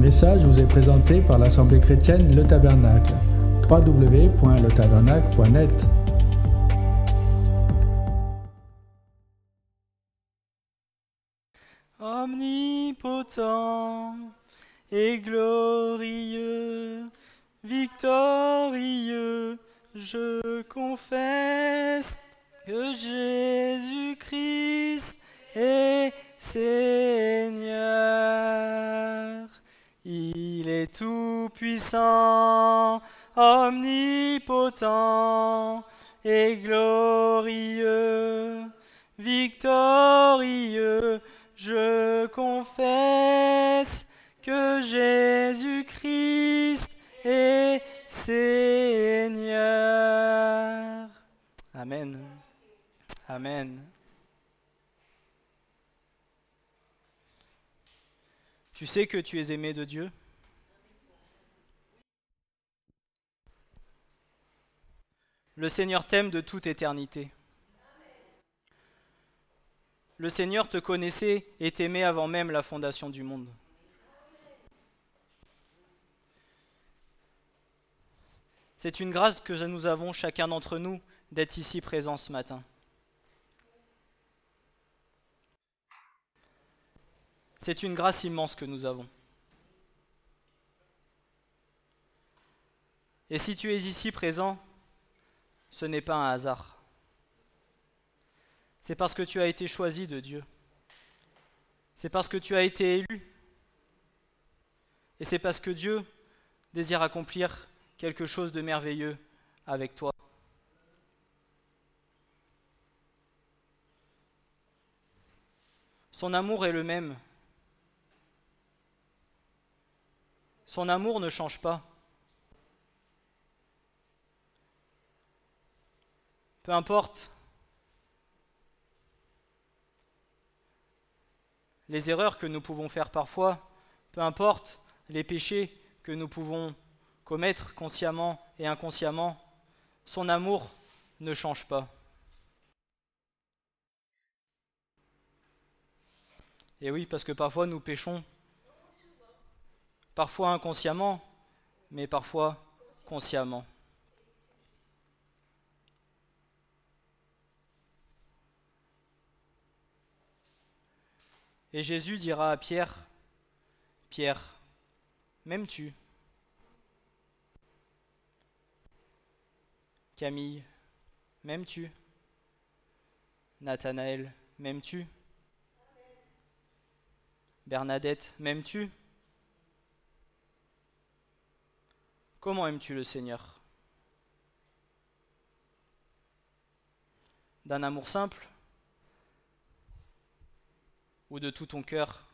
message vous est présenté par l'Assemblée chrétienne Le Tabernacle. www.letabernacle.net Omnipotent et glorieux, victorieux, je confesse que Jésus-Christ est Seigneur. Il est tout puissant, omnipotent et glorieux, victorieux. Je confesse que Jésus-Christ est Seigneur. Amen. Amen. Tu sais que tu es aimé de Dieu? Le Seigneur t'aime de toute éternité. Le Seigneur te connaissait et t'aimait avant même la fondation du monde. C'est une grâce que nous avons chacun d'entre nous d'être ici présents ce matin. C'est une grâce immense que nous avons. Et si tu es ici présent, ce n'est pas un hasard. C'est parce que tu as été choisi de Dieu. C'est parce que tu as été élu. Et c'est parce que Dieu désire accomplir quelque chose de merveilleux avec toi. Son amour est le même Son amour ne change pas. Peu importe les erreurs que nous pouvons faire parfois, peu importe les péchés que nous pouvons commettre consciemment et inconsciemment, son amour ne change pas. Et oui, parce que parfois nous péchons parfois inconsciemment, mais parfois consciemment. Et Jésus dira à Pierre, Pierre, m'aimes-tu? Camille, m'aimes-tu? Nathanaël, m'aimes-tu? Bernadette, m'aimes-tu? Comment aimes-tu le Seigneur? D'un amour simple? Ou de tout ton cœur?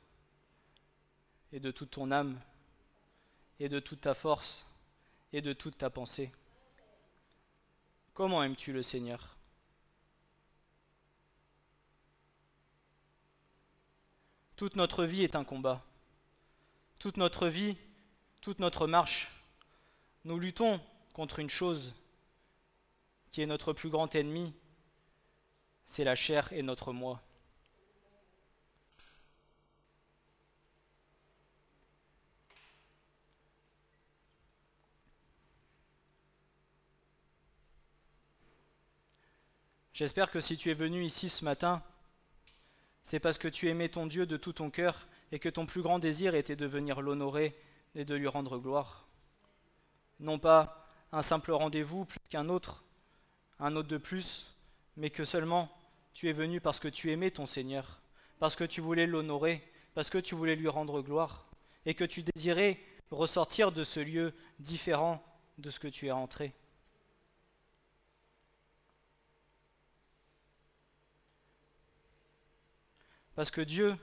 Et de toute ton âme? Et de toute ta force? Et de toute ta pensée? Comment aimes-tu le Seigneur? Toute notre vie est un combat. Toute notre vie, toute notre marche nous luttons contre une chose qui est notre plus grand ennemi, c'est la chair et notre moi. J'espère que si tu es venu ici ce matin, c'est parce que tu aimais ton Dieu de tout ton cœur et que ton plus grand désir était de venir l'honorer et de lui rendre gloire non pas un simple rendez-vous plus qu'un autre, un autre de plus, mais que seulement tu es venu parce que tu aimais ton Seigneur, parce que tu voulais l'honorer, parce que tu voulais lui rendre gloire, et que tu désirais ressortir de ce lieu différent de ce que tu es entré. Parce que Dieu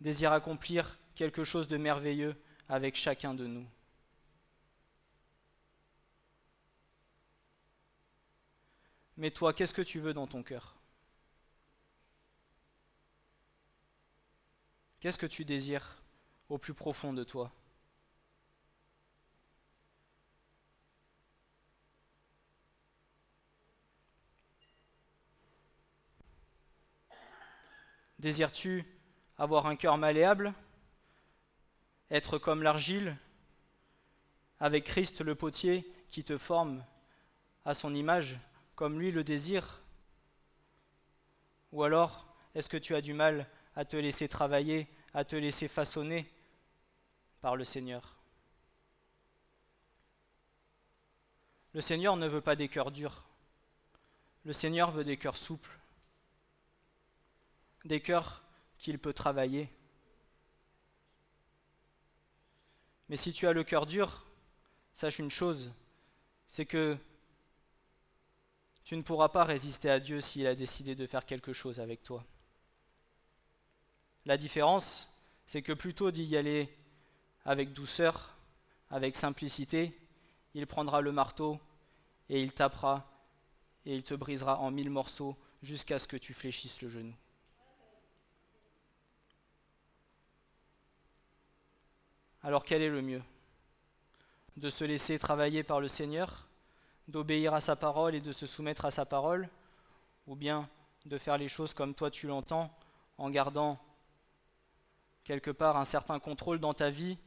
désire accomplir quelque chose de merveilleux avec chacun de nous. Mais toi, qu'est-ce que tu veux dans ton cœur? Qu'est-ce que tu désires au plus profond de toi? Désires-tu avoir un cœur malléable? Être comme l'argile, avec Christ le potier qui te forme à son image, comme lui le désire Ou alors, est-ce que tu as du mal à te laisser travailler, à te laisser façonner par le Seigneur? Le Seigneur ne veut pas des cœurs durs. Le Seigneur veut des cœurs souples, des cœurs qu'il peut travailler. Mais si tu as le cœur dur, sache une chose, c'est que tu ne pourras pas résister à Dieu s'il a décidé de faire quelque chose avec toi. La différence, c'est que plutôt d'y aller avec douceur, avec simplicité, il prendra le marteau et il tapera et il te brisera en mille morceaux jusqu'à ce que tu fléchisses le genou. Alors quel est le mieux? De se laisser travailler par le Seigneur, d'obéir à sa parole et de se soumettre à sa parole, ou bien de faire les choses comme toi tu l'entends, en gardant quelque part un certain contrôle dans ta vie,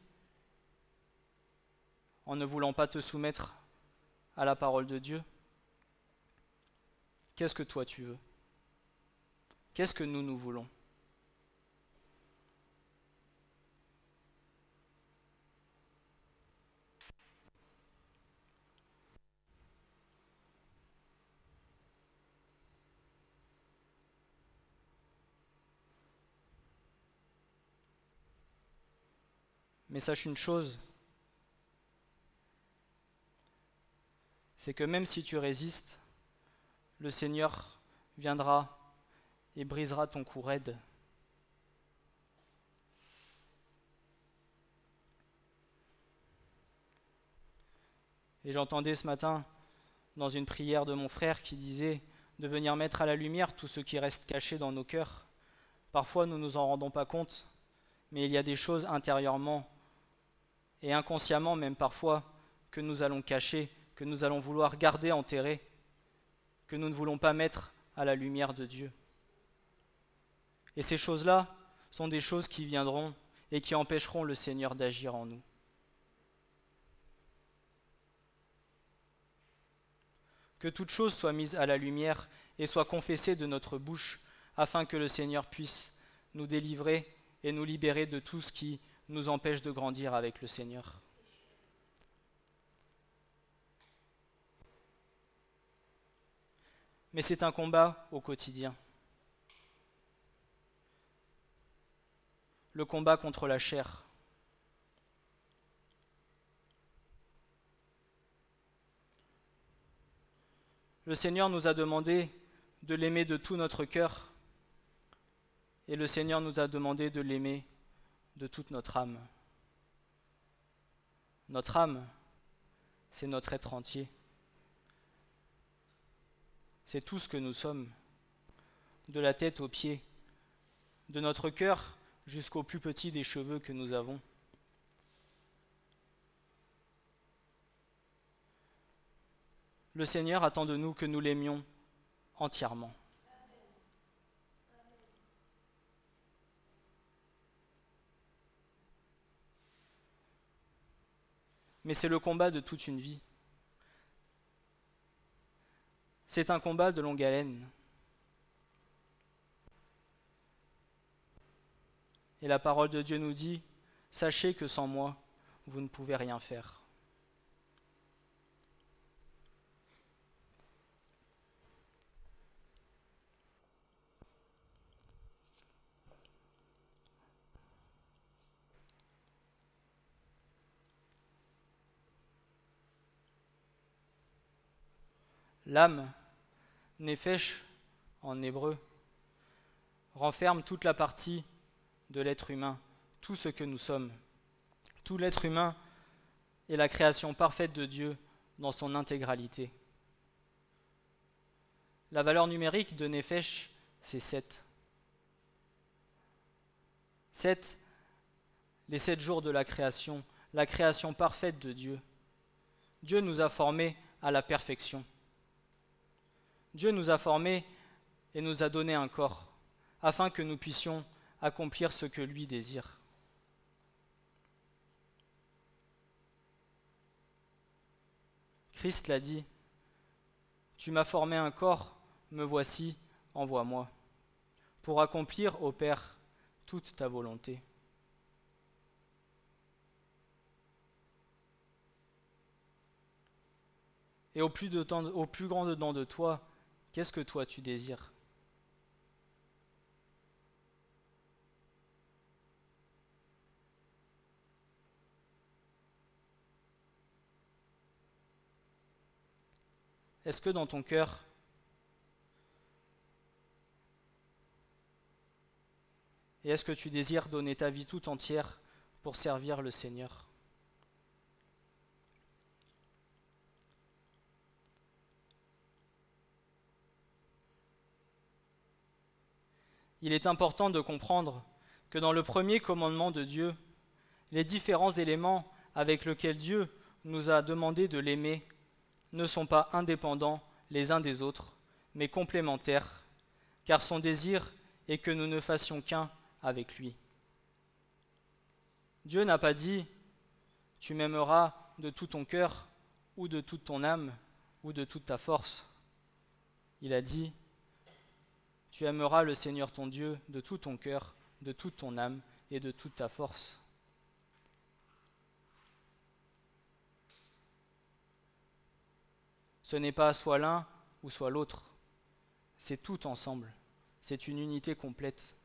en ne voulant pas te soumettre à la parole de Dieu. Qu'est-ce que toi tu veux? Qu'est-ce que nous nous voulons? Mais sache une chose, c'est que même si tu résistes, le Seigneur viendra et brisera ton cou raide. Et j'entendais ce matin dans une prière de mon frère qui disait de venir mettre à la lumière tout ce qui reste caché dans nos cœurs. Parfois nous ne nous en rendons pas compte, mais il y a des choses intérieurement et inconsciemment même parfois que nous allons cacher, que nous allons vouloir garder enterrées, que nous ne voulons pas mettre à la lumière de Dieu. Et ces choses-là sont des choses qui viendront et qui empêcheront le Seigneur d'agir en nous. Que toute chose soit mise à la lumière et soit confessée de notre bouche, afin que le Seigneur puisse nous délivrer et nous libérer de tout ce qui nous empêche de grandir avec le Seigneur. mais c'est un combat au quotidien. Le combat contre la chair. Le Seigneur nous a demandé de l'aimer de tout notre cœur et le Seigneur nous a demandé de l'aimer de toute notre âme. Notre âme, c'est notre être entier. C'est tout ce que nous sommes, de la tête aux pieds, de notre cœur jusqu'au plus petit des cheveux que nous avons. Le Seigneur attend de nous que nous l'aimions entièrement. Mais c'est le combat de toute une vie. C'est un combat de longue haleine. Et la parole de Dieu nous dit, sachez que sans moi, vous ne pouvez rien faire. L'âme, Nefesh en hébreu, renferme toute la partie de l'être humain, tout ce que nous sommes. Tout l'être humain est la création parfaite de Dieu dans son intégralité. La valeur numérique de Nefesh, c'est 7. 7, les sept jours de la création, la création parfaite de Dieu. Dieu nous a formés à la perfection. Dieu nous a formés et nous a donné un corps afin que nous puissions accomplir ce que lui désire. Christ l'a dit, Tu m'as formé un corps, me voici, envoie-moi, pour accomplir, ô Père, toute ta volonté. Et au plus, au plus grand dedans de toi, qu'est-ce que toi tu désires? Est-ce que dans ton cœur, et est-ce que tu désires donner ta vie tout entière pour servir le Seigneur? Il est important de comprendre que dans le premier commandement de Dieu, les différents éléments avec lesquels Dieu nous a demandé de l'aimer ne sont pas indépendants les uns des autres, mais complémentaires, car son désir est que nous ne fassions qu'un avec lui. Dieu n'a pas dit tu m'aimeras de tout ton cœur ou de toute ton âme ou de toute ta force. Il a dit tu aimeras le Seigneur ton Dieu de tout ton cœur, de toute ton âme et de toute ta force. Ce n'est pas soit l'un ou soit l'autre, c'est tout ensemble, c'est une unité complète,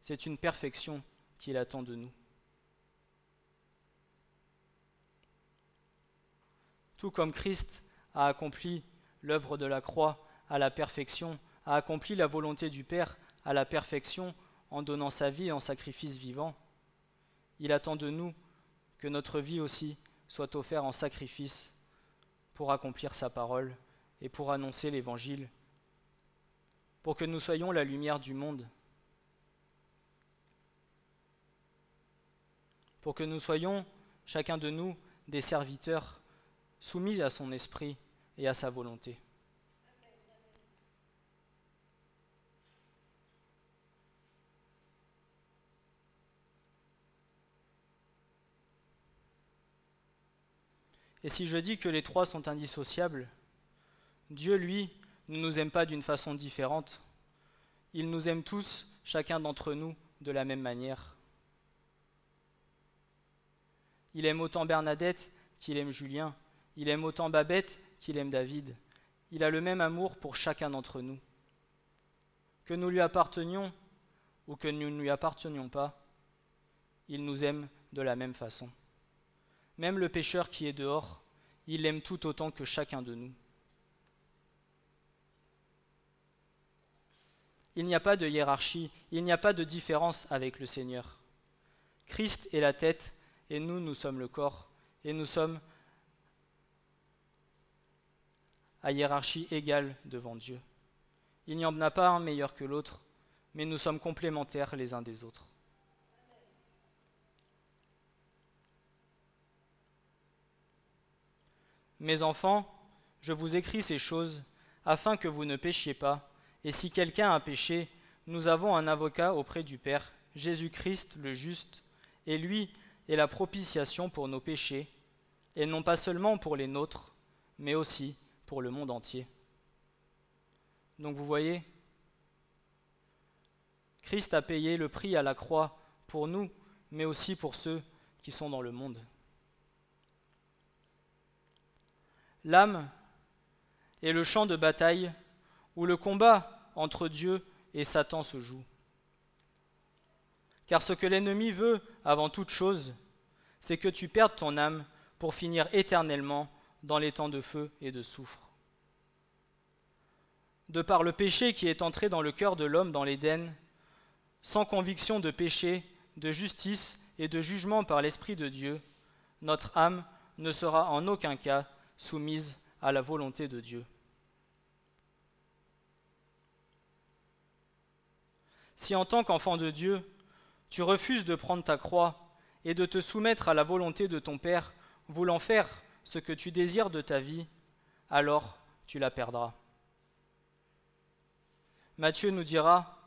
c'est une perfection qu'il attend de nous. Tout comme Christ a accompli l'œuvre de la croix à la perfection, a accompli la volonté du Père à la perfection en donnant sa vie en sacrifice vivant, il attend de nous que notre vie aussi soit offerte en sacrifice pour accomplir sa parole et pour annoncer l'Évangile, pour que nous soyons la lumière du monde, pour que nous soyons, chacun de nous, des serviteurs soumis à son esprit et à sa volonté. Et si je dis que les trois sont indissociables, Dieu, lui, ne nous aime pas d'une façon différente. Il nous aime tous, chacun d'entre nous, de la même manière. Il aime autant Bernadette qu'il aime Julien. Il aime autant Babette qu'il aime David. Il a le même amour pour chacun d'entre nous. Que nous lui appartenions ou que nous ne lui appartenions pas, il nous aime de la même façon. Même le pécheur qui est dehors, il l'aime tout autant que chacun de nous. Il n'y a pas de hiérarchie, il n'y a pas de différence avec le Seigneur. Christ est la tête et nous, nous sommes le corps, et nous sommes à hiérarchie égale devant Dieu. Il n'y en a pas un meilleur que l'autre, mais nous sommes complémentaires les uns des autres. Mes enfants, je vous écris ces choses afin que vous ne péchiez pas, et si quelqu'un a péché, nous avons un avocat auprès du Père, Jésus-Christ le juste, et lui est la propitiation pour nos péchés, et non pas seulement pour les nôtres, mais aussi pour le monde entier. Donc vous voyez, Christ a payé le prix à la croix pour nous, mais aussi pour ceux qui sont dans le monde. L'âme est le champ de bataille où le combat entre Dieu et Satan se joue. Car ce que l'ennemi veut avant toute chose, c'est que tu perdes ton âme pour finir éternellement dans les temps de feu et de soufre. De par le péché qui est entré dans le cœur de l'homme dans l'Éden, sans conviction de péché, de justice et de jugement par l'Esprit de Dieu, notre âme ne sera en aucun cas soumise à la volonté de Dieu. Si en tant qu'enfant de Dieu, tu refuses de prendre ta croix et de te soumettre à la volonté de ton Père, voulant faire ce que tu désires de ta vie, alors tu la perdras. Matthieu nous dira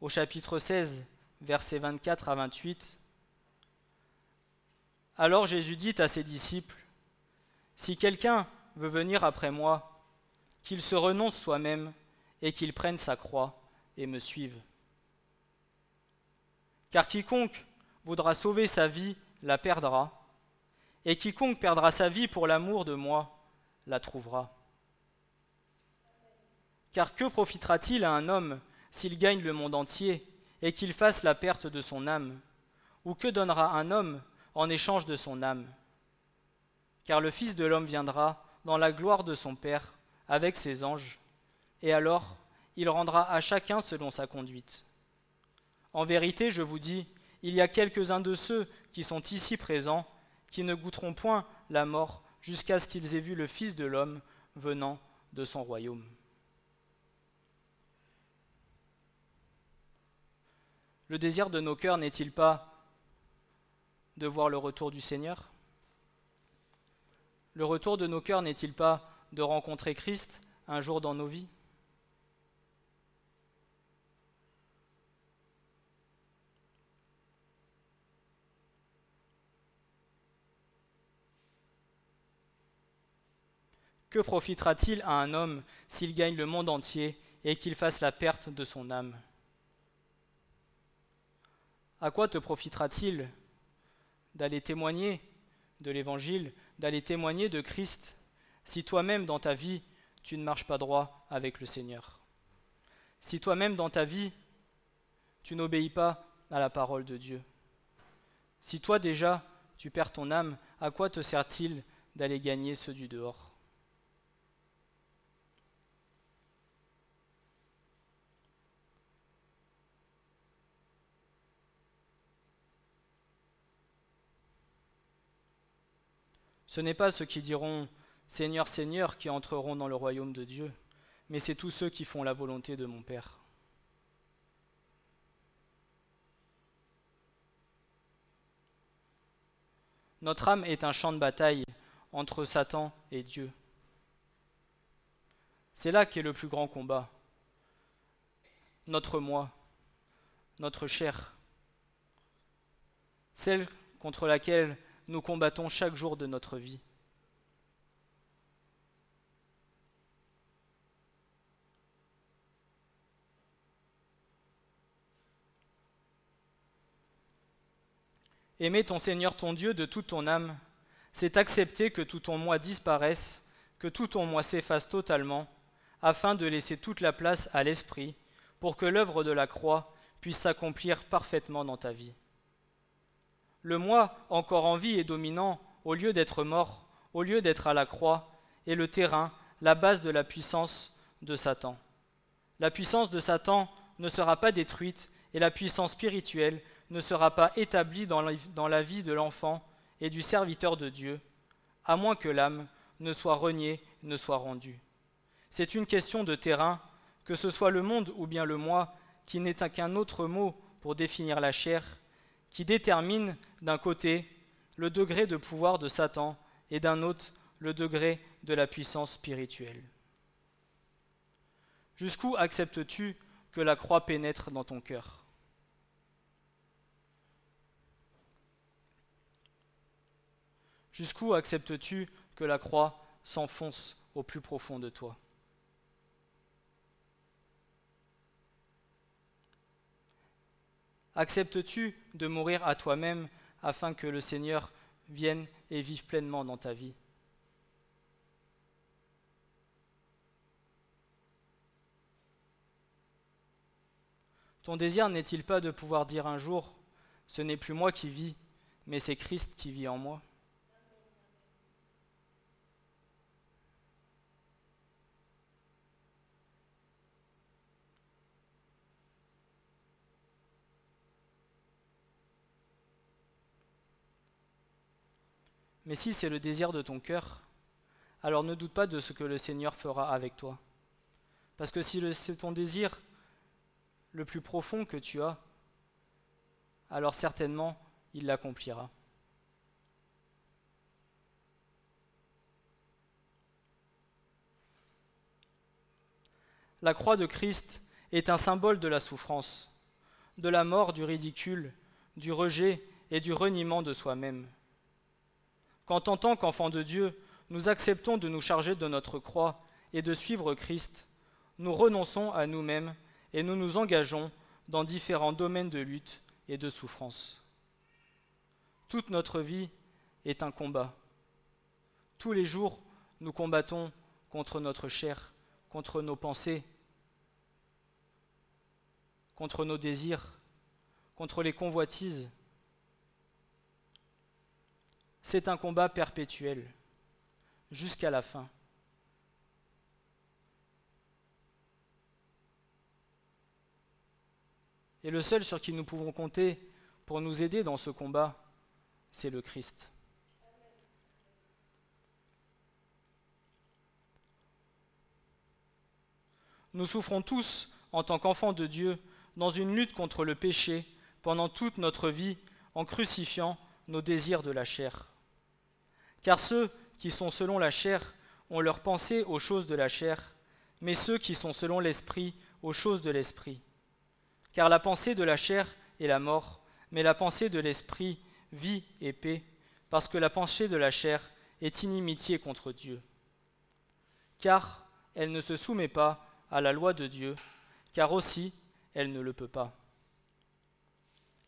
au chapitre 16, versets 24 à 28, Alors Jésus dit à ses disciples, si quelqu'un veut venir après moi, qu'il se renonce soi-même et qu'il prenne sa croix et me suive. Car quiconque voudra sauver sa vie la perdra, et quiconque perdra sa vie pour l'amour de moi la trouvera. Car que profitera-t-il à un homme s'il gagne le monde entier et qu'il fasse la perte de son âme? Ou que donnera un homme en échange de son âme? Car le Fils de l'homme viendra dans la gloire de son Père avec ses anges, et alors il rendra à chacun selon sa conduite. En vérité, je vous dis, il y a quelques-uns de ceux qui sont ici présents qui ne goûteront point la mort jusqu'à ce qu'ils aient vu le Fils de l'homme venant de son royaume. Le désir de nos cœurs n'est-il pas de voir le retour du Seigneur? Le retour de nos cœurs n'est-il pas de rencontrer Christ un jour dans nos vies? Que profitera-t-il à un homme s'il gagne le monde entier et qu'il fasse la perte de son âme? À quoi te profitera-t-il d'aller témoigner de l'Évangile, d'aller témoigner de Christ, si toi-même dans ta vie, tu ne marches pas droit avec le Seigneur. Si toi-même dans ta vie, tu n'obéis pas à la parole de Dieu. Si toi déjà, tu perds ton âme, à quoi te sert-il d'aller gagner ceux du dehors? Ce n'est pas ceux qui diront Seigneur, Seigneur qui entreront dans le royaume de Dieu, mais c'est tous ceux qui font la volonté de mon Père. Notre âme est un champ de bataille entre Satan et Dieu. C'est là qu'est le plus grand combat. Notre moi, notre chair, celle contre laquelle nous combattons chaque jour de notre vie. Aimer ton Seigneur ton Dieu de toute ton âme, c'est accepter que tout ton moi disparaisse, que tout ton moi s'efface totalement, afin de laisser toute la place à l'Esprit, pour que l'œuvre de la croix puisse s'accomplir parfaitement dans ta vie le moi encore en vie et dominant, au lieu d'être mort, au lieu d'être à la croix, est le terrain, la base de la puissance de Satan. La puissance de Satan ne sera pas détruite et la puissance spirituelle ne sera pas établie dans la, vie de l'enfant et du serviteur de Dieu, à moins que l'âme ne soit reniée, ne soit rendue. C'est une question de terrain, que ce soit le monde ou bien le moi, qui n'est qu'un autre mot pour définir la chair, qui détermine d'un côté le degré de pouvoir de Satan et d'un autre le degré de la puissance spirituelle. Jusqu'où acceptes-tu que la croix pénètre dans ton cœur? Jusqu'où acceptes-tu que la croix s'enfonce au plus profond de toi? Acceptes-tu de mourir à toi-même afin que le Seigneur vienne et vive pleinement dans ta vie. Ton désir n'est-il pas de pouvoir dire un jour, ce n'est plus moi qui vis, mais c'est Christ qui vit en moi? Mais si c'est le désir de ton cœur, alors ne doute pas de ce que le Seigneur fera avec toi. Parce que si c'est ton désir le plus profond que tu as, alors certainement il l'accomplira. La croix de Christ est un symbole de la souffrance, de la mort, du ridicule, du rejet et du reniement de soi-même. Quand en tant qu'enfant de Dieu, nous acceptons de nous charger de notre croix et de suivre Christ, nous renonçons à nous-mêmes et nous nous engageons dans différents domaines de lutte et de souffrance. Toute notre vie est un combat. Tous les jours, nous combattons contre notre chair, contre nos pensées, contre nos désirs, contre les convoitises. C'est un combat perpétuel, jusqu'à la fin. Et le seul sur qui nous pouvons compter pour nous aider dans ce combat, c'est le Christ. Nous souffrons tous, en tant qu'enfants de Dieu, dans une lutte contre le péché pendant toute notre vie en crucifiant nos désirs de la chair. Car ceux qui sont selon la chair ont leur pensée aux choses de la chair, mais ceux qui sont selon l'esprit aux choses de l'esprit. Car la pensée de la chair est la mort, mais la pensée de l'esprit vie et paix, parce que la pensée de la chair est inimitié contre Dieu. Car elle ne se soumet pas à la loi de Dieu, car aussi elle ne le peut pas.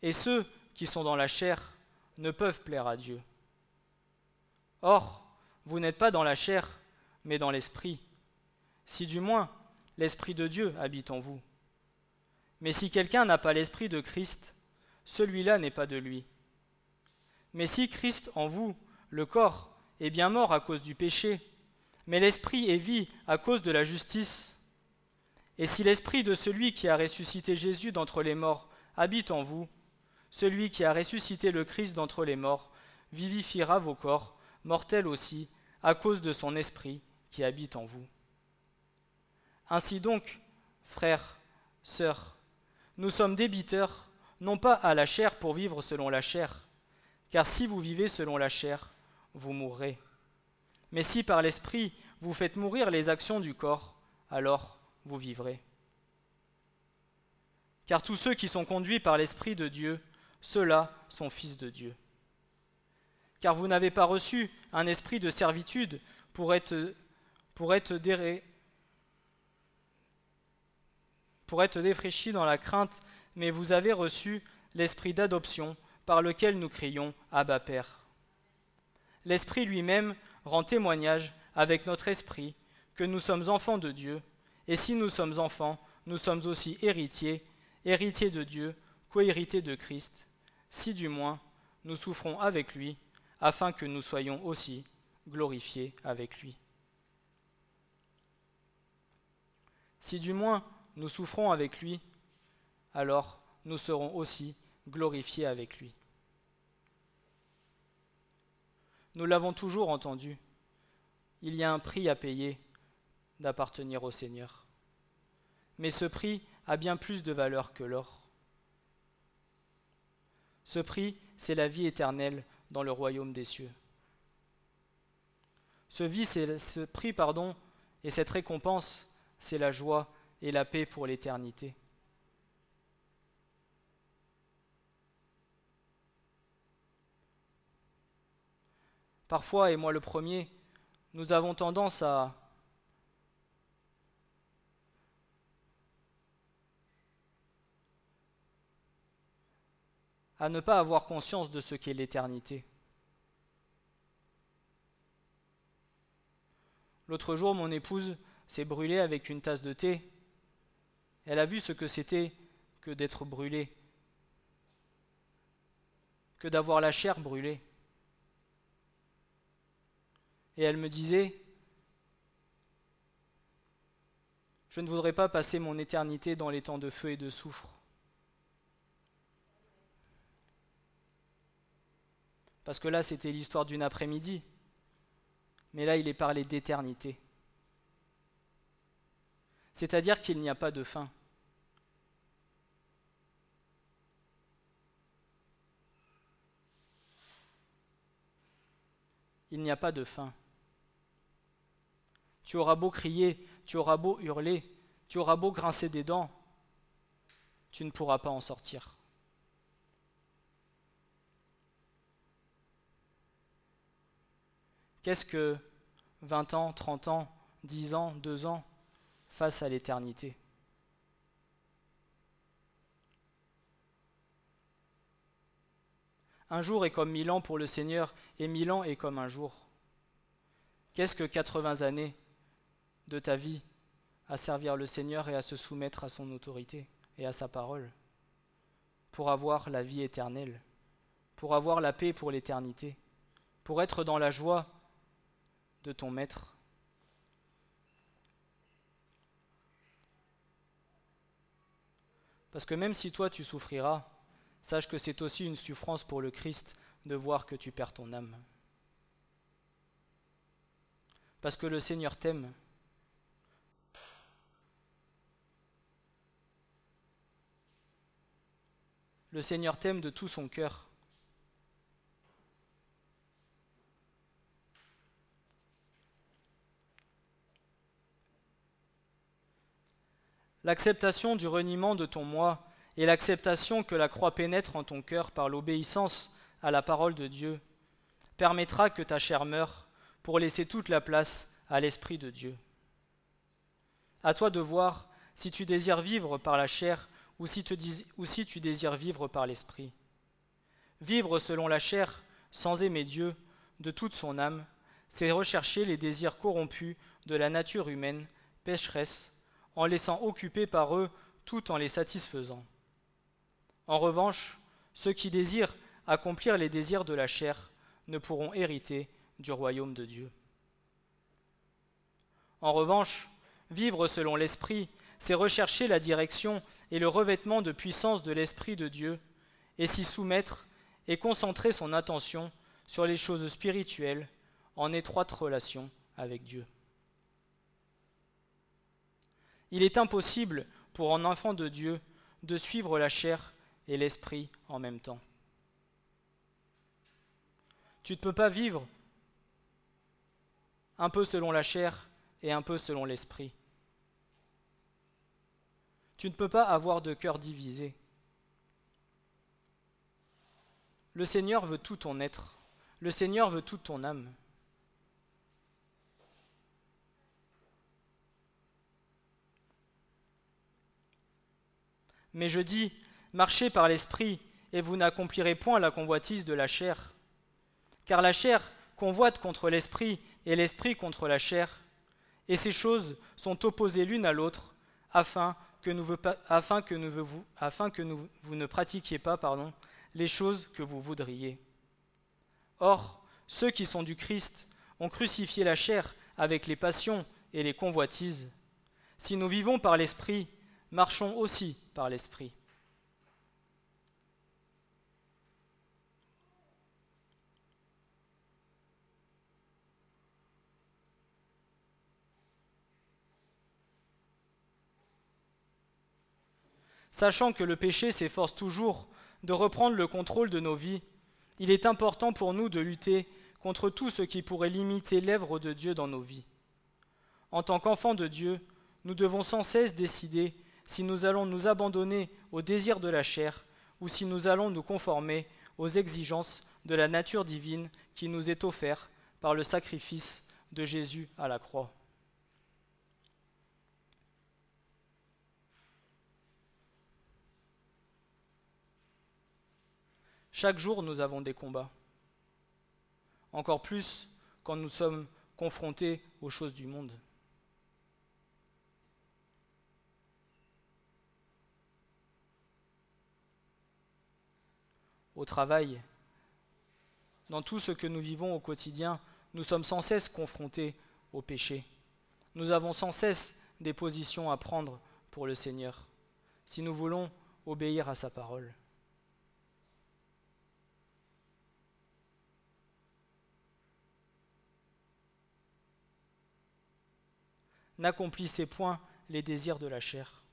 Et ceux qui sont dans la chair ne peuvent plaire à Dieu. Or, vous n'êtes pas dans la chair, mais dans l'esprit, si du moins l'esprit de Dieu habite en vous. Mais si quelqu'un n'a pas l'esprit de Christ, celui-là n'est pas de lui. Mais si Christ en vous, le corps, est bien mort à cause du péché, mais l'esprit est vie à cause de la justice, et si l'esprit de celui qui a ressuscité Jésus d'entre les morts habite en vous, celui qui a ressuscité le Christ d'entre les morts vivifiera vos corps, mortels aussi, à cause de son esprit qui habite en vous. Ainsi donc, frères, sœurs, nous sommes débiteurs, non pas à la chair pour vivre selon la chair, car si vous vivez selon la chair, vous mourrez. Mais si par l'esprit vous faites mourir les actions du corps, alors vous vivrez. Car tous ceux qui sont conduits par l'Esprit de Dieu, ceux-là sont fils de Dieu. Car vous n'avez pas reçu un esprit de servitude pour être, pour défraîchi dans la crainte, mais vous avez reçu l'esprit d'adoption par lequel nous crions Abba Père. L'Esprit lui-même rend témoignage avec notre esprit que nous sommes enfants de Dieu, et si nous sommes enfants, nous sommes aussi héritiers, héritiers de Dieu, co-héritiers de Christ, si du moins nous souffrons avec lui, afin que nous soyons aussi glorifiés avec lui. Si du moins nous souffrons avec lui, alors nous serons aussi glorifiés avec lui. Nous l'avons toujours entendu, il y a un prix à payer d'appartenir au Seigneur. Mais ce prix a bien plus de valeur que l'or. Ce prix, c'est la vie éternelle dans le royaume des cieux. Ce, vie, ce prix pardon, et cette récompense, c'est la joie et la paix pour l'éternité. Parfois, et moi le premier, nous avons tendance à à ne pas avoir conscience de ce qu'est l'éternité. L'autre jour, mon épouse s'est brûlée avec une tasse de thé. Elle a vu ce que c'était que d'être brûlée, que d'avoir la chair brûlée. Et elle me disait, je ne voudrais pas passer mon éternité dans les temps de feu et de soufre. Parce que là, c'était l'histoire d'une après-midi. Mais là, il est parlé d'éternité. C'est-à-dire qu'il n'y a pas de fin. Il n'y a pas de fin. Tu auras beau crier, tu auras beau hurler, tu auras beau grincer des dents, tu ne pourras pas en sortir. Qu'est-ce que 20 ans, 30 ans, 10 ans, 2 ans, face à l'éternité? Un jour est comme mille ans pour le Seigneur, et mille ans est comme un jour. Qu'est-ce que 80 années de ta vie à servir le Seigneur et à se soumettre à son autorité et à sa parole pour avoir la vie éternelle, pour avoir la paix pour l'éternité, pour être dans la joie de ton Maître Parce que même si toi tu souffriras, sache que c'est aussi une souffrance pour le Christ de voir que tu perds ton âme. Parce que le Seigneur t'aime. Le Seigneur t'aime de tout son cœur. L'acceptation du reniement de ton moi et l'acceptation que la croix pénètre en ton cœur par l'obéissance à la parole de Dieu permettra que ta chair meure pour laisser toute la place à l'Esprit de Dieu. À toi de voir si tu désires vivre par la chair ou si, ou si tu désires vivre par l'Esprit. Vivre selon la chair, sans aimer Dieu, de toute son âme, c'est rechercher les désirs corrompus de la nature humaine, pécheresse, en laissant occuper par eux tout en les satisfaisant. En revanche, ceux qui désirent accomplir les désirs de la chair ne pourront hériter du royaume de Dieu. En revanche, vivre selon l'Esprit, c'est rechercher la direction et le revêtement de puissance de l'Esprit de Dieu, et s'y soumettre et concentrer son attention sur les choses spirituelles en étroite relation avec Dieu. Il est impossible pour un enfant de Dieu de suivre la chair et l'esprit en même temps. Tu ne peux pas vivre un peu selon la chair et un peu selon l'esprit. Tu ne peux pas avoir de cœur divisé. Le Seigneur veut tout ton être. Le Seigneur veut toute ton âme. Mais je dis, marchez par l'Esprit, et vous n'accomplirez point la convoitise de la chair. Car la chair convoite contre l'Esprit, et l'Esprit contre la chair, et ces choses sont opposées l'une à l'autre, afin que, nous, vous, ne pratiquiez pas les choses que vous voudriez. Or, ceux qui sont du Christ ont crucifié la chair avec les passions et les convoitises. Si nous vivons par l'Esprit, marchons aussi par l'Esprit. Sachant que le péché s'efforce toujours de reprendre le contrôle de nos vies, il est important pour nous de lutter contre tout ce qui pourrait limiter l'œuvre de Dieu dans nos vies. En tant qu'enfants de Dieu, nous devons sans cesse décider si nous allons nous abandonner aux désirs de la chair ou si nous allons nous conformer aux exigences de la nature divine qui nous est offerte par le sacrifice de Jésus à la croix. Chaque jour, nous avons des combats. Encore plus quand nous sommes confrontés aux choses du monde. Au travail, dans tout ce que nous vivons au quotidien, nous sommes sans cesse confrontés au péché. Nous avons sans cesse des positions à prendre pour le Seigneur, si nous voulons obéir à sa parole. N'accomplissez point les désirs de la chair.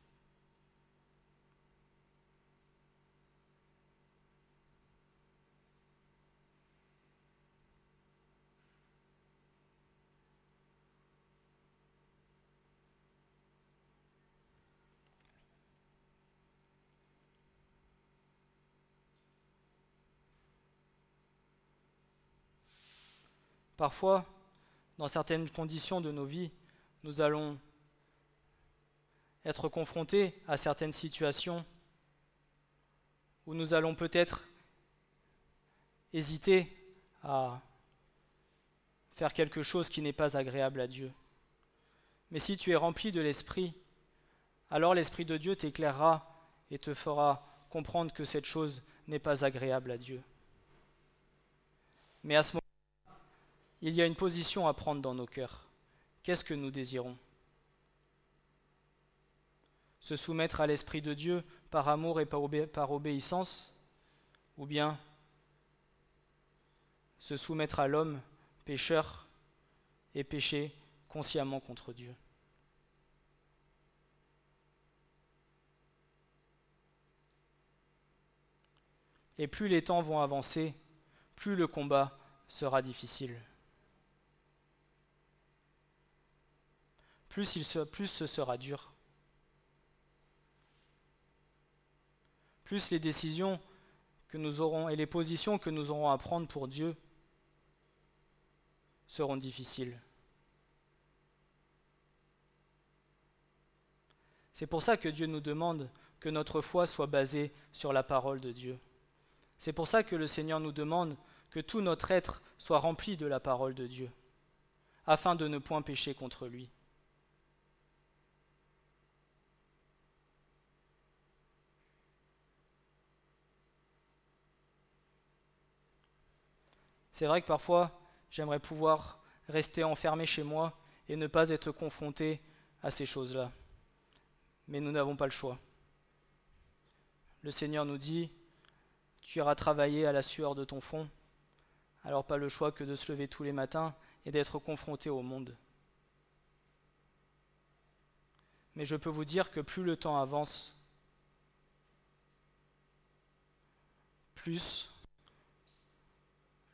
Parfois, dans certaines conditions de nos vies, nous allons être confrontés à certaines situations où nous allons peut-être hésiter à faire quelque chose qui n'est pas agréable à Dieu. Mais si tu es rempli de l'Esprit, alors l'Esprit de Dieu t'éclairera et te fera comprendre que cette chose n'est pas agréable à Dieu. Mais à ce moment-là, il y a une position à prendre dans nos cœurs. Qu'est-ce que nous désirons? Se soumettre à l'Esprit de Dieu par amour et par obéissance? Ou bien se soumettre à l'homme pécheur et pécher consciemment contre Dieu? Et plus les temps vont avancer, plus le combat sera difficile. Plus, ce sera dur. Plus les décisions que nous aurons et les positions que nous aurons à prendre pour Dieu seront difficiles. C'est pour ça que Dieu nous demande que notre foi soit basée sur la parole de Dieu. C'est pour ça que le Seigneur nous demande que tout notre être soit rempli de la parole de Dieu, afin de ne point pécher contre lui. C'est vrai que parfois, j'aimerais pouvoir rester enfermé chez moi et ne pas être confronté à ces choses-là. Mais nous n'avons pas le choix. Le Seigneur nous dit, tu iras travailler à la sueur de ton front, alors pas le choix que de se lever tous les matins et d'être confronté au monde. Mais je peux vous dire que plus le temps avance, plus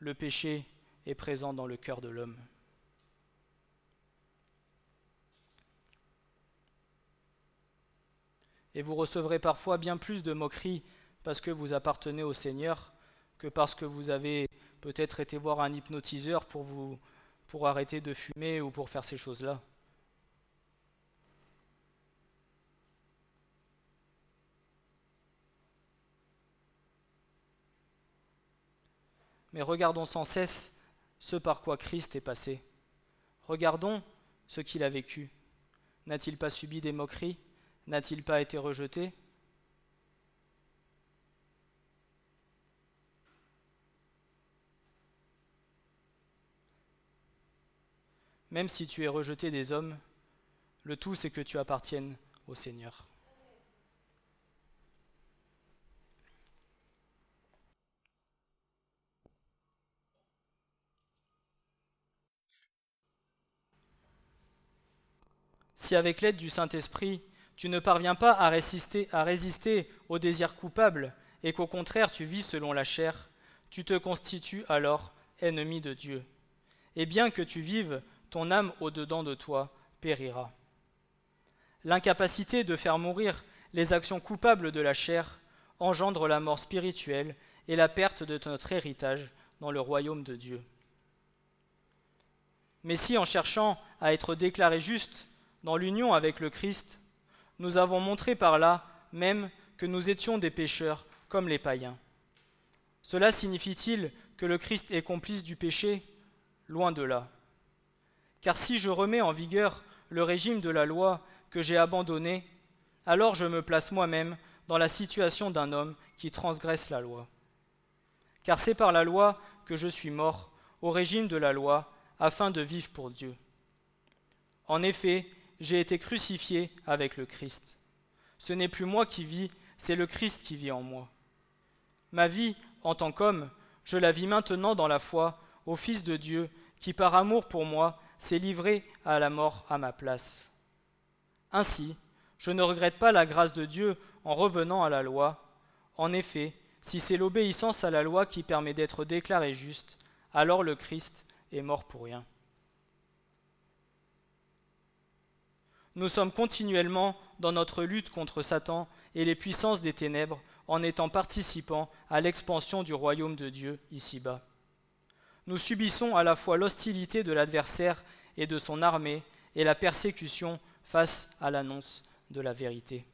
le péché est présent dans le cœur de l'homme. Et vous recevrez parfois bien plus de moqueries parce que vous appartenez au Seigneur que parce que vous avez peut-être été voir un hypnotiseur pour vous arrêter de fumer ou pour faire ces choses-là. Mais regardons sans cesse ce par quoi Christ est passé. Regardons ce qu'il a vécu. N'a-t-il pas subi des moqueries? N'a-t-il pas été rejeté? Même si tu es rejeté des hommes, le tout c'est que tu appartiennes au Seigneur. Si avec l'aide du Saint-Esprit, tu ne parviens pas à résister, à résister au désir coupable et qu'au contraire tu vis selon la chair, tu te constitues alors ennemi de Dieu. Et bien que tu vives ton âme au-dedans de toi périra. L'incapacité de faire mourir les actions coupables de la chair engendre la mort spirituelle et la perte de notre héritage dans le royaume de Dieu. Mais si en cherchant à être déclarés justes dans l'union avec le Christ, nous avons montré par là même que nous étions des pécheurs comme les païens. Cela signifie-t-il que le Christ est complice du péché? Loin de là. Car si je remets en vigueur le régime de la loi que j'ai abandonné, alors je me place moi-même dans la situation d'un homme qui transgresse la loi. Car c'est par la loi que je suis mort au régime de la loi afin de vivre pour Dieu. En effet, j'ai été crucifié avec le Christ. Ce n'est plus moi qui vis, c'est le Christ qui vit en moi. Ma vie, en tant qu'homme, je la vis maintenant dans la foi au Fils de Dieu, qui par amour pour moi s'est livré à la mort à ma place. Ainsi, je ne regrette pas la grâce de Dieu en revenant à la loi. En effet, si c'est l'obéissance à la loi qui permet d'être déclaré juste, alors le Christ est mort pour rien. Nous sommes continuellement dans notre lutte contre Satan et les puissances des ténèbres en étant participants à l'expansion du royaume de Dieu ici-bas. nous subissons à la fois l'hostilité de l'adversaire et de son armée et la persécution face à l'annonce de la vérité.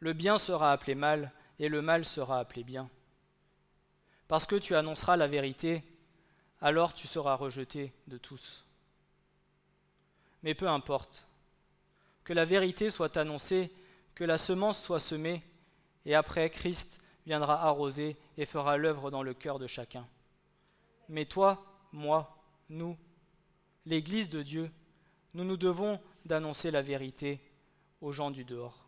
Le bien sera appelé mal et le mal sera appelé bien. Parce que tu annonceras la vérité, alors tu seras rejeté de tous. Mais peu importe, que la vérité soit annoncée, que la semence soit semée, et après Christ viendra arroser et fera l'œuvre dans le cœur de chacun. Mais toi, moi, nous, l'Église de Dieu, nous nous devons d'annoncer la vérité aux gens du dehors.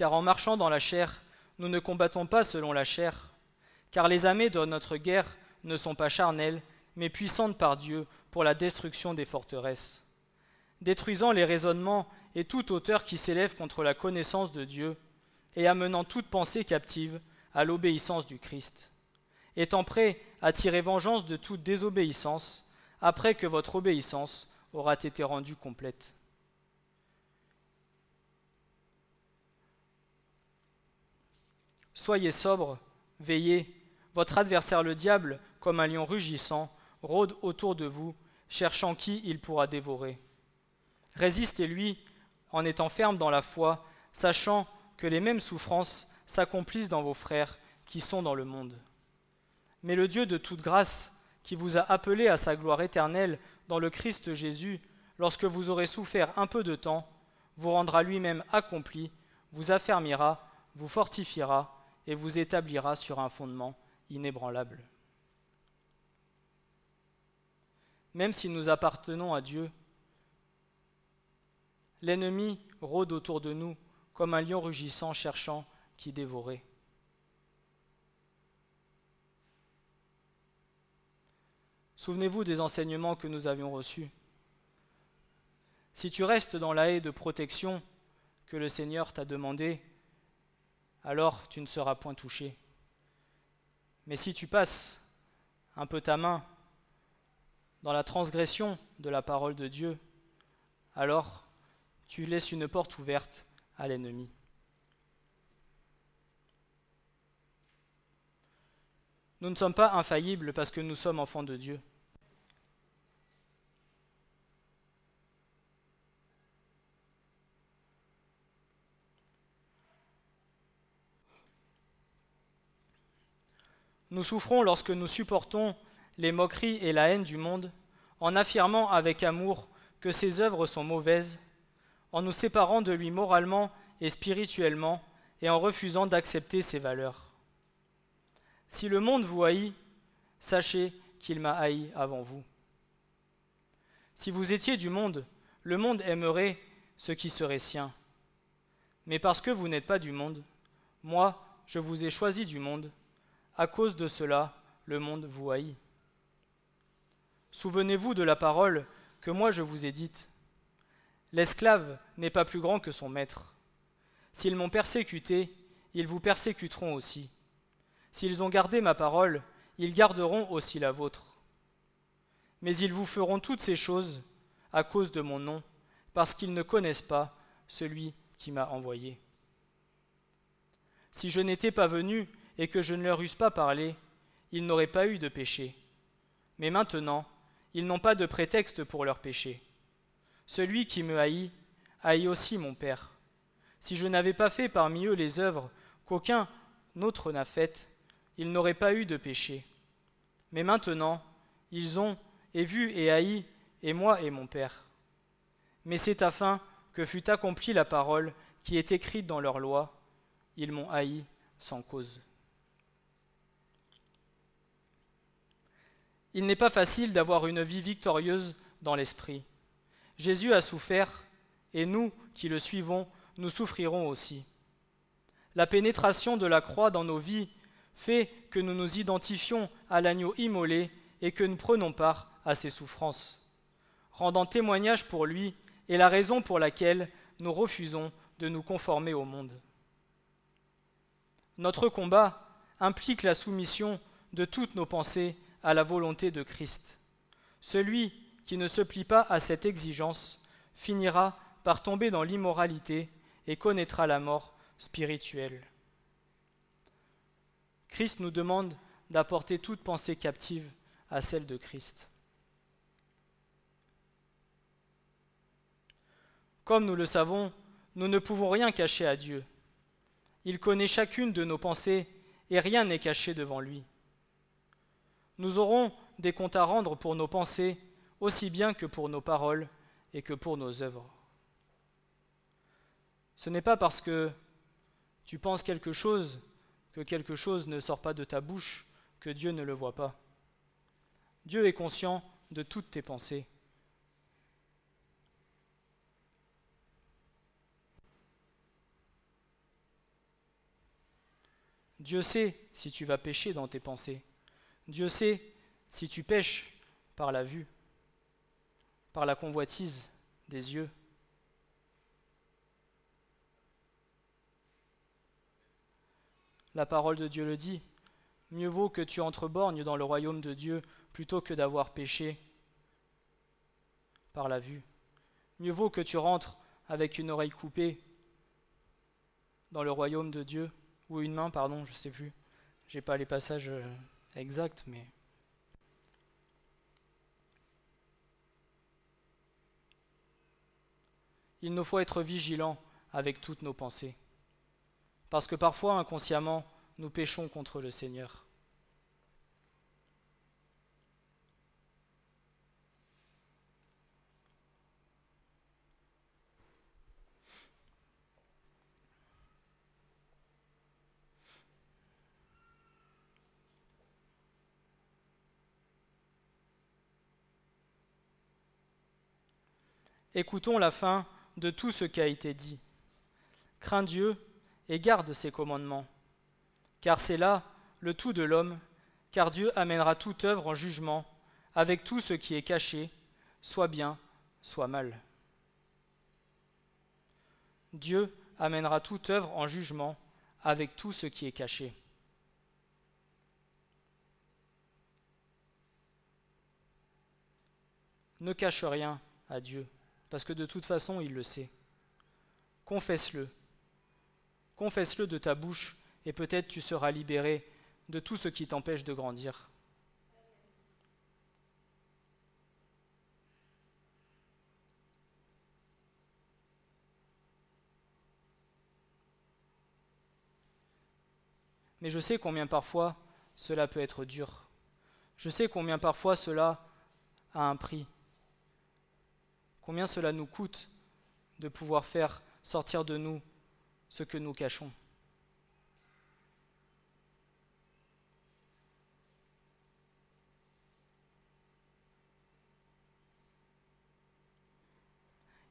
Car en marchant dans la chair, nous ne combattons pas selon la chair, car les armées de notre guerre ne sont pas charnelles, mais puissantes par Dieu pour la destruction des forteresses, détruisant les raisonnements et toute hauteur qui s'élève contre la connaissance de Dieu, et amenant toute pensée captive à l'obéissance du Christ, étant prêt à tirer vengeance de toute désobéissance, après que votre obéissance aura été rendue complète. Soyez sobres, veillez, votre adversaire le diable, comme un lion rugissant, rôde autour de vous, cherchant qui il pourra dévorer. Résistez-lui en étant ferme dans la foi, sachant que les mêmes souffrances s'accomplissent dans vos frères qui sont dans le monde. Mais le Dieu de toute grâce, qui vous a appelé à sa gloire éternelle dans le Christ Jésus, lorsque vous aurez souffert un peu de temps, vous rendra lui-même accompli, vous affermira, vous fortifiera, et vous établira sur un fondement inébranlable. Même si nous appartenons à Dieu, l'ennemi rôde autour de nous comme un lion rugissant cherchant qui dévorer. Souvenez-vous des enseignements que nous avions reçus. Si tu restes dans la haie de protection que le Seigneur t'a demandé, alors tu ne seras point touché. Mais si tu passes un peu ta main dans la transgression de la parole de Dieu, alors tu laisses une porte ouverte à l'ennemi. Nous ne sommes pas infaillibles parce que nous sommes enfants de Dieu. Nous souffrons lorsque nous supportons les moqueries et la haine du monde, en affirmant avec amour que ses œuvres sont mauvaises, en nous séparant de lui moralement et spirituellement, et en refusant d'accepter ses valeurs. Si le monde vous haït, sachez qu'il m'a haï avant vous. Si vous étiez du monde, le monde aimerait ce qui serait sien. Mais parce que vous n'êtes pas du monde, moi, je vous ai choisi du monde, à cause de cela, le monde vous haït. Souvenez-vous de la parole que moi je vous ai dite. L'esclave n'est pas plus grand que son maître. S'ils m'ont persécuté, ils vous persécuteront aussi. S'ils ont gardé ma parole, ils garderont aussi la vôtre. Mais ils vous feront toutes ces choses à cause de mon nom, parce qu'ils ne connaissent pas celui qui m'a envoyé. Si je n'étais pas venu et que je ne leur eusse pas parlé, ils n'auraient pas eu de péché. Mais maintenant, ils n'ont pas de prétexte pour leur péché. Celui qui me haït, haït aussi mon Père. Si je n'avais pas fait parmi eux les œuvres qu'aucun autre n'a faites, ils n'auraient pas eu de péché. Mais maintenant, ils ont et vu et haï, et moi et mon Père. Mais c'est afin que fût accomplie la parole qui est écrite dans leur loi, ils m'ont haï sans cause. Il n'est pas facile d'avoir une vie victorieuse dans l'esprit. Jésus a souffert, et nous qui le suivons, nous souffrirons aussi. La pénétration de la croix dans nos vies fait que nous nous identifions à l'agneau immolé et que nous prenons part à ses souffrances, rendant témoignage pour lui et la raison pour laquelle nous refusons de nous conformer au monde. Notre combat implique la soumission de toutes nos pensées à la volonté de Christ. Celui qui ne se plie pas à cette exigence finira par tomber dans l'immoralité et connaîtra la mort spirituelle. Christ nous demande d'apporter toute pensée captive à celle de Christ. Comme nous le savons, nous ne pouvons rien cacher à Dieu. Il connaît chacune de nos pensées et rien n'est caché devant lui. Nous aurons des comptes à rendre pour nos pensées aussi bien que pour nos paroles et que pour nos œuvres. Ce n'est pas parce que tu penses quelque chose que quelque chose ne sort pas de ta bouche que Dieu ne le voit pas. Dieu est conscient de toutes tes pensées. Dieu sait si tu vas pécher dans tes pensées. Dieu sait si tu pêches par la vue, par la convoitise des yeux. La parole de Dieu le dit, mieux vaut que tu entreborgnes dans le royaume de Dieu plutôt que d'avoir péché par la vue. Mieux vaut que tu rentres avec une oreille coupée dans le royaume de Dieu ou une main, pardon, je ne sais plus. J'ai pas les passages exacts, mais. Il nous faut être vigilants avec toutes nos pensées. Parce que parfois, inconsciemment, nous péchons contre le Seigneur. Écoutons la fin de tout ce qui a été dit. Crains Dieu et garde ses commandements, car c'est là le tout de l'homme, car Dieu amènera toute œuvre en jugement avec tout ce qui est caché, soit bien, soit mal. Dieu amènera toute œuvre en jugement avec tout ce qui est caché. Ne cache rien à Dieu parce que de toute façon, il le sait. Confesse-le. Confesse-le de ta bouche, et peut-être tu seras libéré de tout ce qui t'empêche de grandir. Mais je sais combien parfois cela peut être dur. Je sais combien parfois cela a un prix. Combien cela nous coûte de pouvoir faire sortir de nous ce que nous cachons.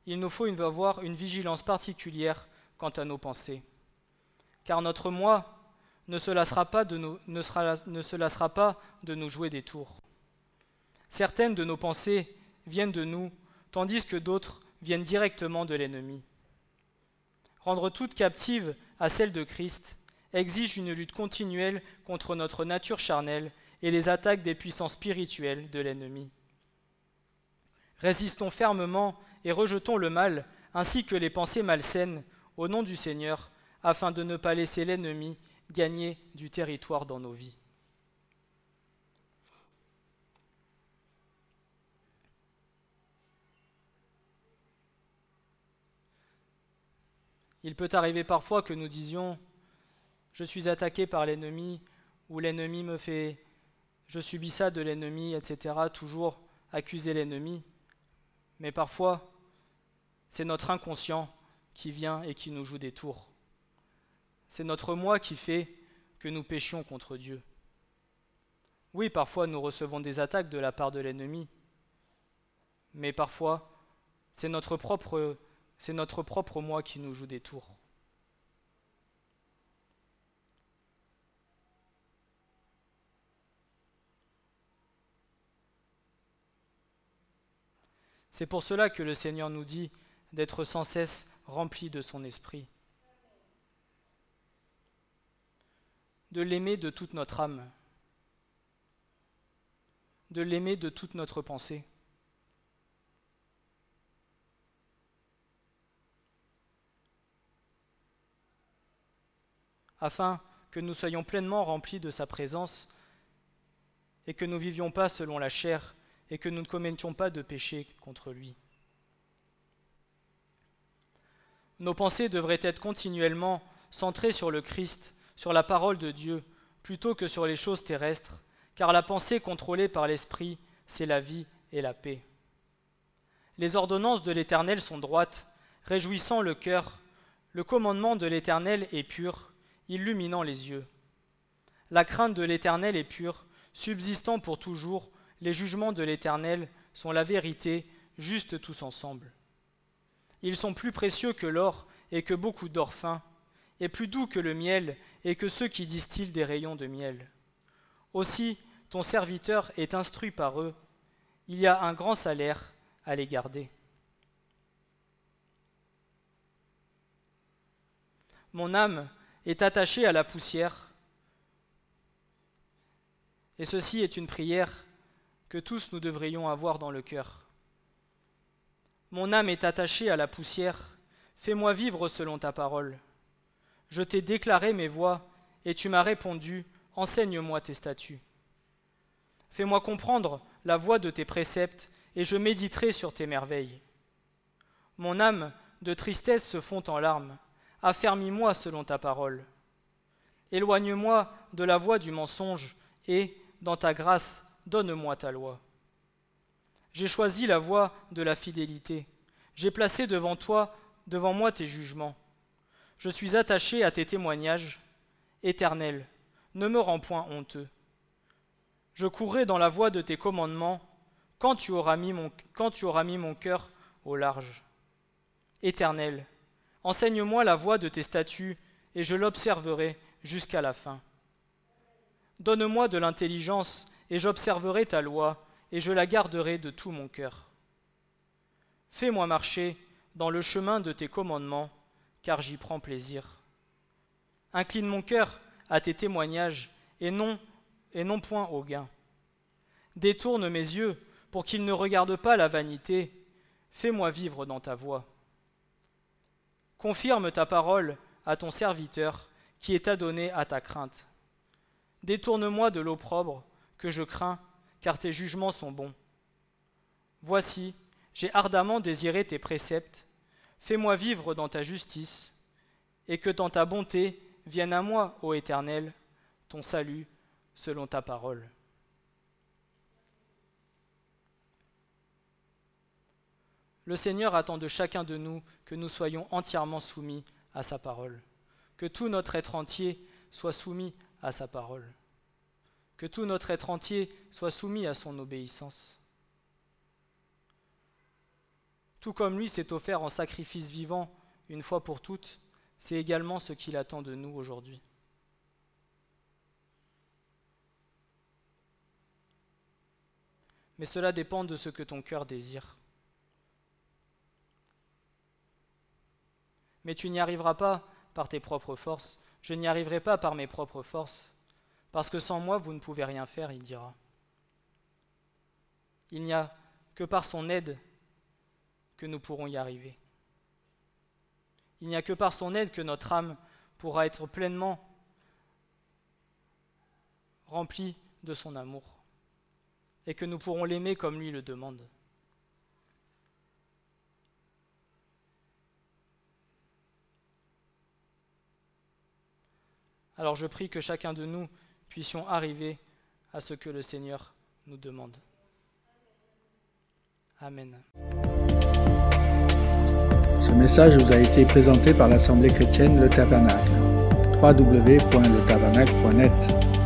Il nous faut avoir une vigilance particulière quant à nos pensées, car notre moi ne se lassera pas de nous jouer des tours. Certaines de nos pensées viennent de nous tandis que d'autres viennent directement de l'ennemi. Rendre toute captive à celle de Christ exige une lutte continuelle contre notre nature charnelle et les attaques des puissances spirituelles de l'ennemi. Résistons fermement et rejetons le mal ainsi que les pensées malsaines au nom du Seigneur afin de ne pas laisser l'ennemi gagner du territoire dans nos vies. Il peut arriver parfois que nous disions Je suis attaqué par l'ennemi, ou l'ennemi me fait Je subis ça de l'ennemi, etc. Toujours accuser l'ennemi. Mais parfois, c'est notre inconscient qui vient et qui nous joue des tours. C'est notre moi qui fait que nous péchions contre Dieu. Oui, parfois nous recevons des attaques de la part de l'ennemi, mais parfois c'est notre propre c'est notre propre moi qui nous joue des tours. C'est pour cela que le Seigneur nous dit d'être sans cesse rempli de son esprit, de l'aimer de toute notre âme, de l'aimer de toute notre pensée. Afin que nous soyons pleinement remplis de sa présence et que nous vivions pas selon la chair et que nous ne commettions pas de péché contre lui. Nos pensées devraient être continuellement centrées sur le Christ, sur la parole de Dieu, plutôt que sur les choses terrestres, car la pensée contrôlée par l'Esprit, c'est la vie et la paix. Les ordonnances de l'Éternel sont droites, réjouissant le cœur. Le commandement de l'Éternel est pur, illuminant les yeux. La crainte de l'Éternel est pure, subsistant pour toujours. Les jugements de l'Éternel sont la vérité, justes tous ensemble. Ils sont plus précieux que l'or et que beaucoup d'or et plus doux que le miel et que ceux qui distillent des rayons de miel. Aussi, ton serviteur est instruit par eux. Il y a un grand salaire à les garder. Mon âme est attachée à la poussière. Et ceci est une prière que tous nous devrions avoir dans le cœur. Mon âme est attachée à la poussière. Fais-moi vivre selon ta parole. Je t'ai déclaré mes voies, et tu m'as répondu, enseigne-moi tes statuts. Fais-moi comprendre la voie de tes préceptes, et je méditerai sur tes merveilles. Mon âme de tristesse se fond en larmes, affermis-moi selon ta parole. Éloigne-moi de la voie du mensonge, et, dans ta grâce, donne-moi ta loi. J'ai choisi la voie de la fidélité. J'ai placé devant toi, devant moi tes jugements. Je suis attaché à tes témoignages. Éternel, ne me rends point honteux. Je courrai dans la voie de tes commandements quand tu auras mis mon, cœur au large. Éternel, enseigne-moi la voie de tes statuts, et je l'observerai jusqu'à la fin. Donne-moi de l'intelligence, et j'observerai ta loi, et je la garderai de tout mon cœur. Fais-moi marcher dans le chemin de tes commandements, car j'y prends plaisir. Incline mon cœur à tes témoignages, et non, et non point au gain. Détourne mes yeux pour qu'ils ne regardent pas la vanité. Fais-moi vivre dans ta voie. Confirme ta parole à ton serviteur qui est adonné à ta crainte. Détourne-moi de l'opprobre que je crains, car tes jugements sont bons. Voici, j'ai ardemment désiré tes préceptes. Fais-moi vivre dans ta justice, et que dans ta bonté vienne à moi, ô Éternel, ton salut selon ta parole. Le Seigneur attend de chacun de nous que nous soyons entièrement soumis à sa parole, que tout notre être entier soit soumis à sa parole, que tout notre être entier soit soumis à son obéissance. Tout comme lui s'est offert en sacrifice vivant une fois pour toutes, c'est également ce qu'il attend de nous aujourd'hui. Mais cela dépend de ce que ton cœur désire. Mais tu n'y arriveras pas par tes propres forces, je n'y arriverai pas par mes propres forces, parce que sans moi vous ne pouvez rien faire, il dira. Il n'y a que par son aide que nous pourrons y arriver. Il n'y a que par son aide que notre âme pourra être pleinement remplie de son amour et que nous pourrons l'aimer comme lui le demande. Alors je prie que chacun de nous puissions arriver à ce que le Seigneur nous demande. Amen. Ce message vous a été présenté par l'Assemblée chrétienne Le Tabernacle. www.letabernacle.net